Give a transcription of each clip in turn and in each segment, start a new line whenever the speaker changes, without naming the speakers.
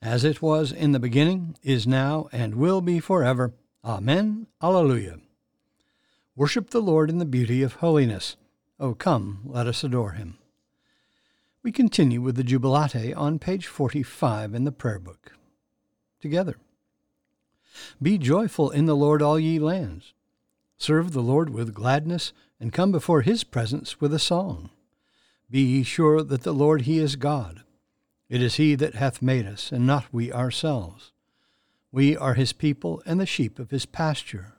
as it was in the beginning, is now, and will be forever. Amen. Alleluia. Worship the Lord in the beauty of holiness. O come, let us adore him. We continue with the Jubilate on page 45 in the Prayer Book. Together. Be joyful in the Lord, all ye lands. Serve the Lord with gladness, and come before his presence with a song. Be ye sure that the Lord he is God. It is he that hath made us, and not we ourselves. We are his people, and the sheep of his pasture.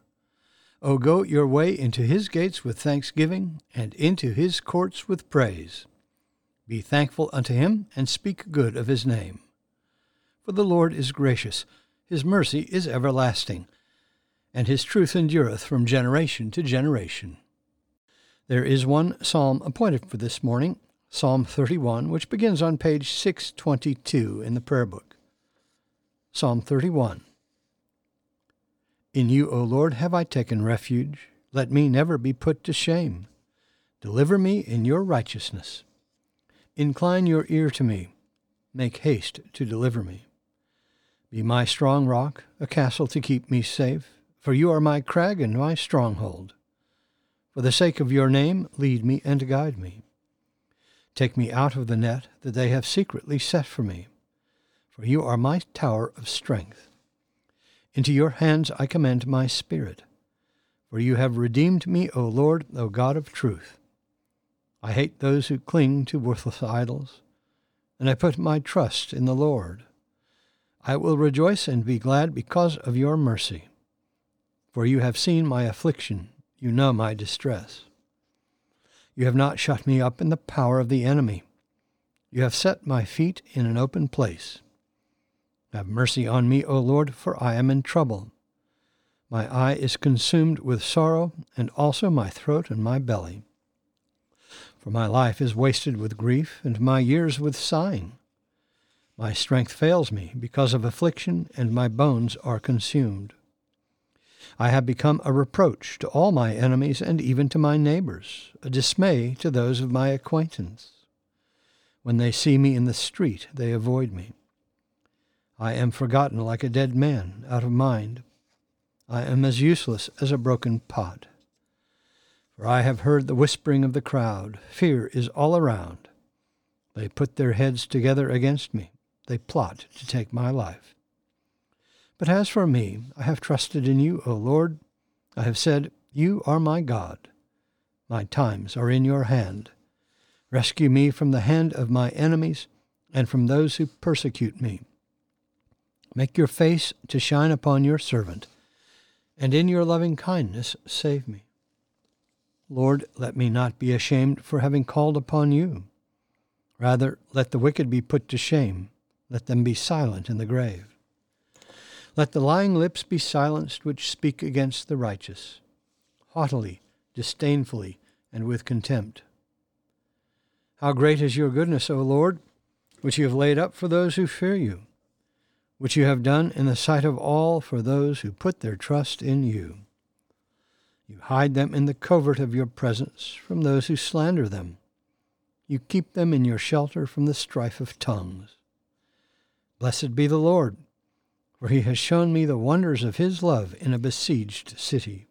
O go your way into his gates with thanksgiving, and into his courts with praise. Be thankful unto him, and speak good of his name. For the Lord is gracious, his mercy is everlasting, and his truth endureth from generation to generation. There is one psalm appointed for this morning, Psalm 31, which begins on page 622 in the prayer book. Psalm 31. In you, O Lord, have I taken refuge. Let me never be put to shame. Deliver me in your righteousness. Incline your ear to me. Make haste to deliver me. Be my strong rock, a castle to keep me safe, for you are my crag and my stronghold. For the sake of your name, lead me and guide me. Take me out of the net that they have secretly set for me, for you are my tower of strength. Into your hands I commend my spirit, for you have redeemed me, O Lord, O God of truth. I hate those who cling to worthless idols, and I put my trust in the Lord. I will rejoice and be glad because of your mercy, for you have seen my affliction, you know my distress. You have not shut me up in the power of the enemy. You have set my feet in an open place. Have mercy on me, O Lord, for I am in trouble. My eye is consumed with sorrow, and also my throat and my belly. For my life is wasted with grief, and my years with sighing. My strength fails me because of affliction, and my bones are consumed. I have become a reproach to all my enemies and even to my neighbors, a dismay to those of my acquaintance. When they see me in the street, they avoid me. I am forgotten like a dead man, out of mind. I am as useless as a broken pot. For I have heard the whispering of the crowd. Fear is all around. They put their heads together against me. They plot to take my life. But as for me, I have trusted in you, O Lord. I have said, You are my God. My times are in your hand. Rescue me from the hand of my enemies and from those who persecute me. Make your face to shine upon your servant, and in your loving kindness save me. Lord, let me not be ashamed for having called upon you. Rather, let the wicked be put to shame. Let them be silent in the grave. Let the lying lips be silenced which speak against the righteous, haughtily, disdainfully, and with contempt. How great is your goodness, O Lord, which you have laid up for those who fear you, which you have done in the sight of all for those who put their trust in you. You hide them in the covert of your presence from those who slander them. You keep them in your shelter from the strife of tongues. Blessed be the Lord for he has shown me the wonders of his love in a besieged city.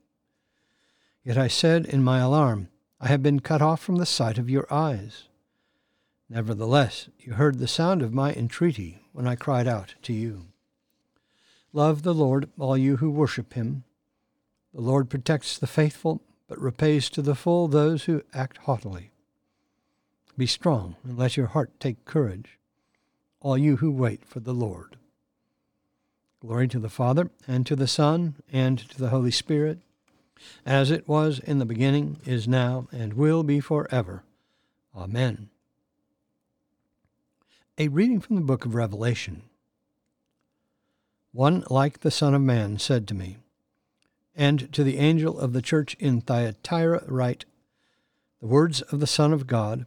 Yet I said in my alarm, I have been cut off from the sight of your eyes. Nevertheless, you heard the sound of my entreaty when I cried out to you. Love the Lord, all you who worship him. The Lord protects the faithful, but repays to the full those who act haughtily. Be strong, and let your heart take courage, all you who wait for the Lord. Glory to the Father, and to the Son, and to the Holy Spirit, as it was in the beginning, is now, and will be forever. Amen. A reading from the book of Revelation. one like the Son of Man said to me, And to the angel of the church in Thyatira write, The words of the Son of God,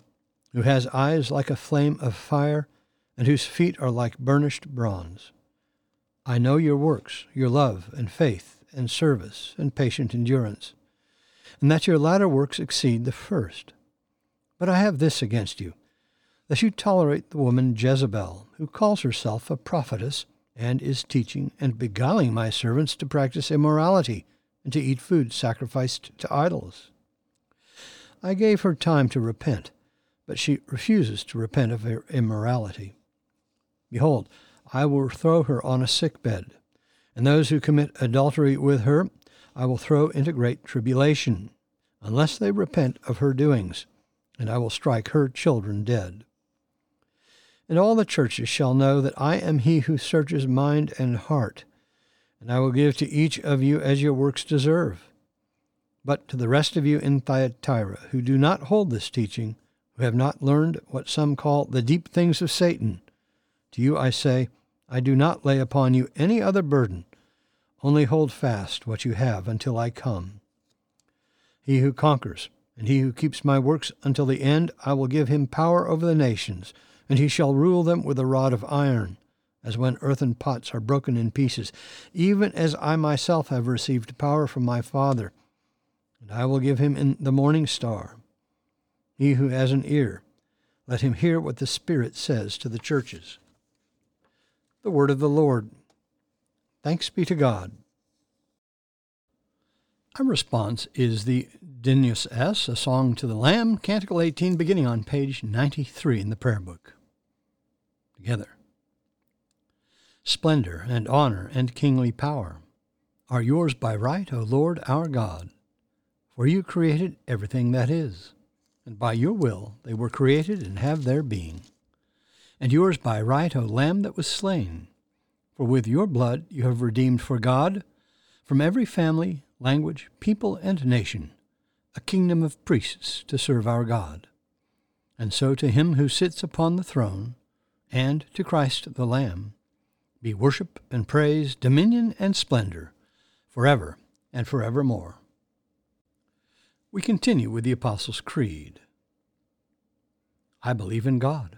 who has eyes like a flame of fire, and whose feet are like burnished bronze. I know your works, your love and faith and service and patient endurance, and that your latter works exceed the first. But I have this against you, that you tolerate the woman Jezebel, who calls herself a prophetess and is teaching and beguiling my servants to practice immorality and to eat food sacrificed to idols. I gave her time to repent, but she refuses to repent of her immorality. Behold, I will throw her on a sick bed, and those who commit adultery with her I will throw into great tribulation, unless they repent of her doings, and I will strike her children dead. And all the churches shall know that I am he who searches mind and heart, and I will give to each of you as your works deserve. But to the rest of you in Thyatira, who do not hold this teaching, who have not learned what some call the deep things of Satan, to you I say, I do not lay upon you any other burden, only hold fast what you have until I come. He who conquers, and he who keeps my works until the end, I will give him power over the nations and he shall rule them with a rod of iron, as when earthen pots are broken in pieces, even as I myself have received power from my Father. And I will give him in the morning star. He who has an ear, let him hear what the Spirit says to the churches. The word of the Lord. Thanks be to God. Our response is the Dignus Es, a song to the Lamb, Canticle 18, beginning on page 93 in the prayer book together. Splendor and honor and kingly power are yours by right, O Lord our God, for you created everything that is, and by your will they were created and have their being. And yours by right, O Lamb that was slain, for with your blood you have redeemed for God from every family, language, people, and nation a kingdom of priests to serve our God. And so to him who sits upon the throne, and to Christ the Lamb be worship and praise, dominion and splendor, forever and forevermore. We continue with the Apostles' Creed. I believe in God,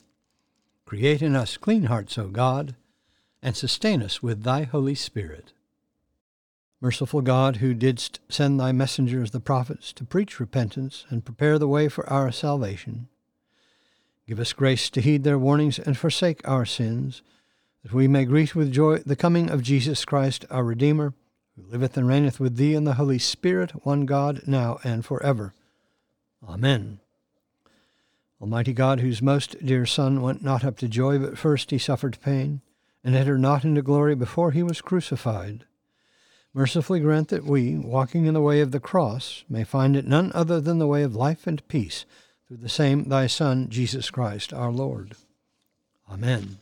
Create in us clean hearts, O God, and sustain us with thy Holy Spirit. Merciful God, who didst send thy messengers the prophets to preach repentance and prepare the way for our salvation, give us grace to heed their warnings and forsake our sins, that we may greet with joy the coming of Jesus Christ, our Redeemer, who liveth and reigneth with thee in the Holy Spirit, one God, now and for ever. Amen. Almighty God, whose most dear Son went not up to joy, but first he suffered pain, and entered not into glory before he was crucified, mercifully grant that we, walking in the way of the cross, may find it none other than the way of life and peace, through the same thy Son, Jesus Christ, our Lord. Amen.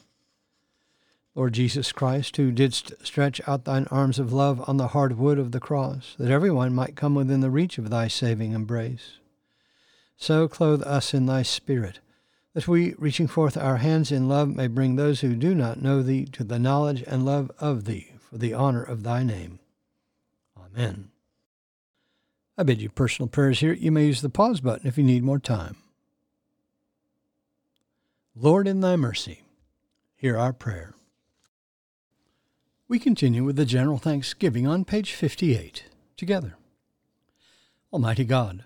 Lord Jesus Christ, who didst stretch out thine arms of love on the hard wood of the cross, that every one might come within the reach of thy saving embrace. So clothe us in thy Spirit, that we, reaching forth our hands in love, may bring those who do not know thee to the knowledge and love of thee, for the honor of thy name. Amen. I bid you personal prayers here. You may use the pause button if you need more time. Lord, in thy mercy, hear our prayer. We continue with the general thanksgiving on page 58 together. Almighty God,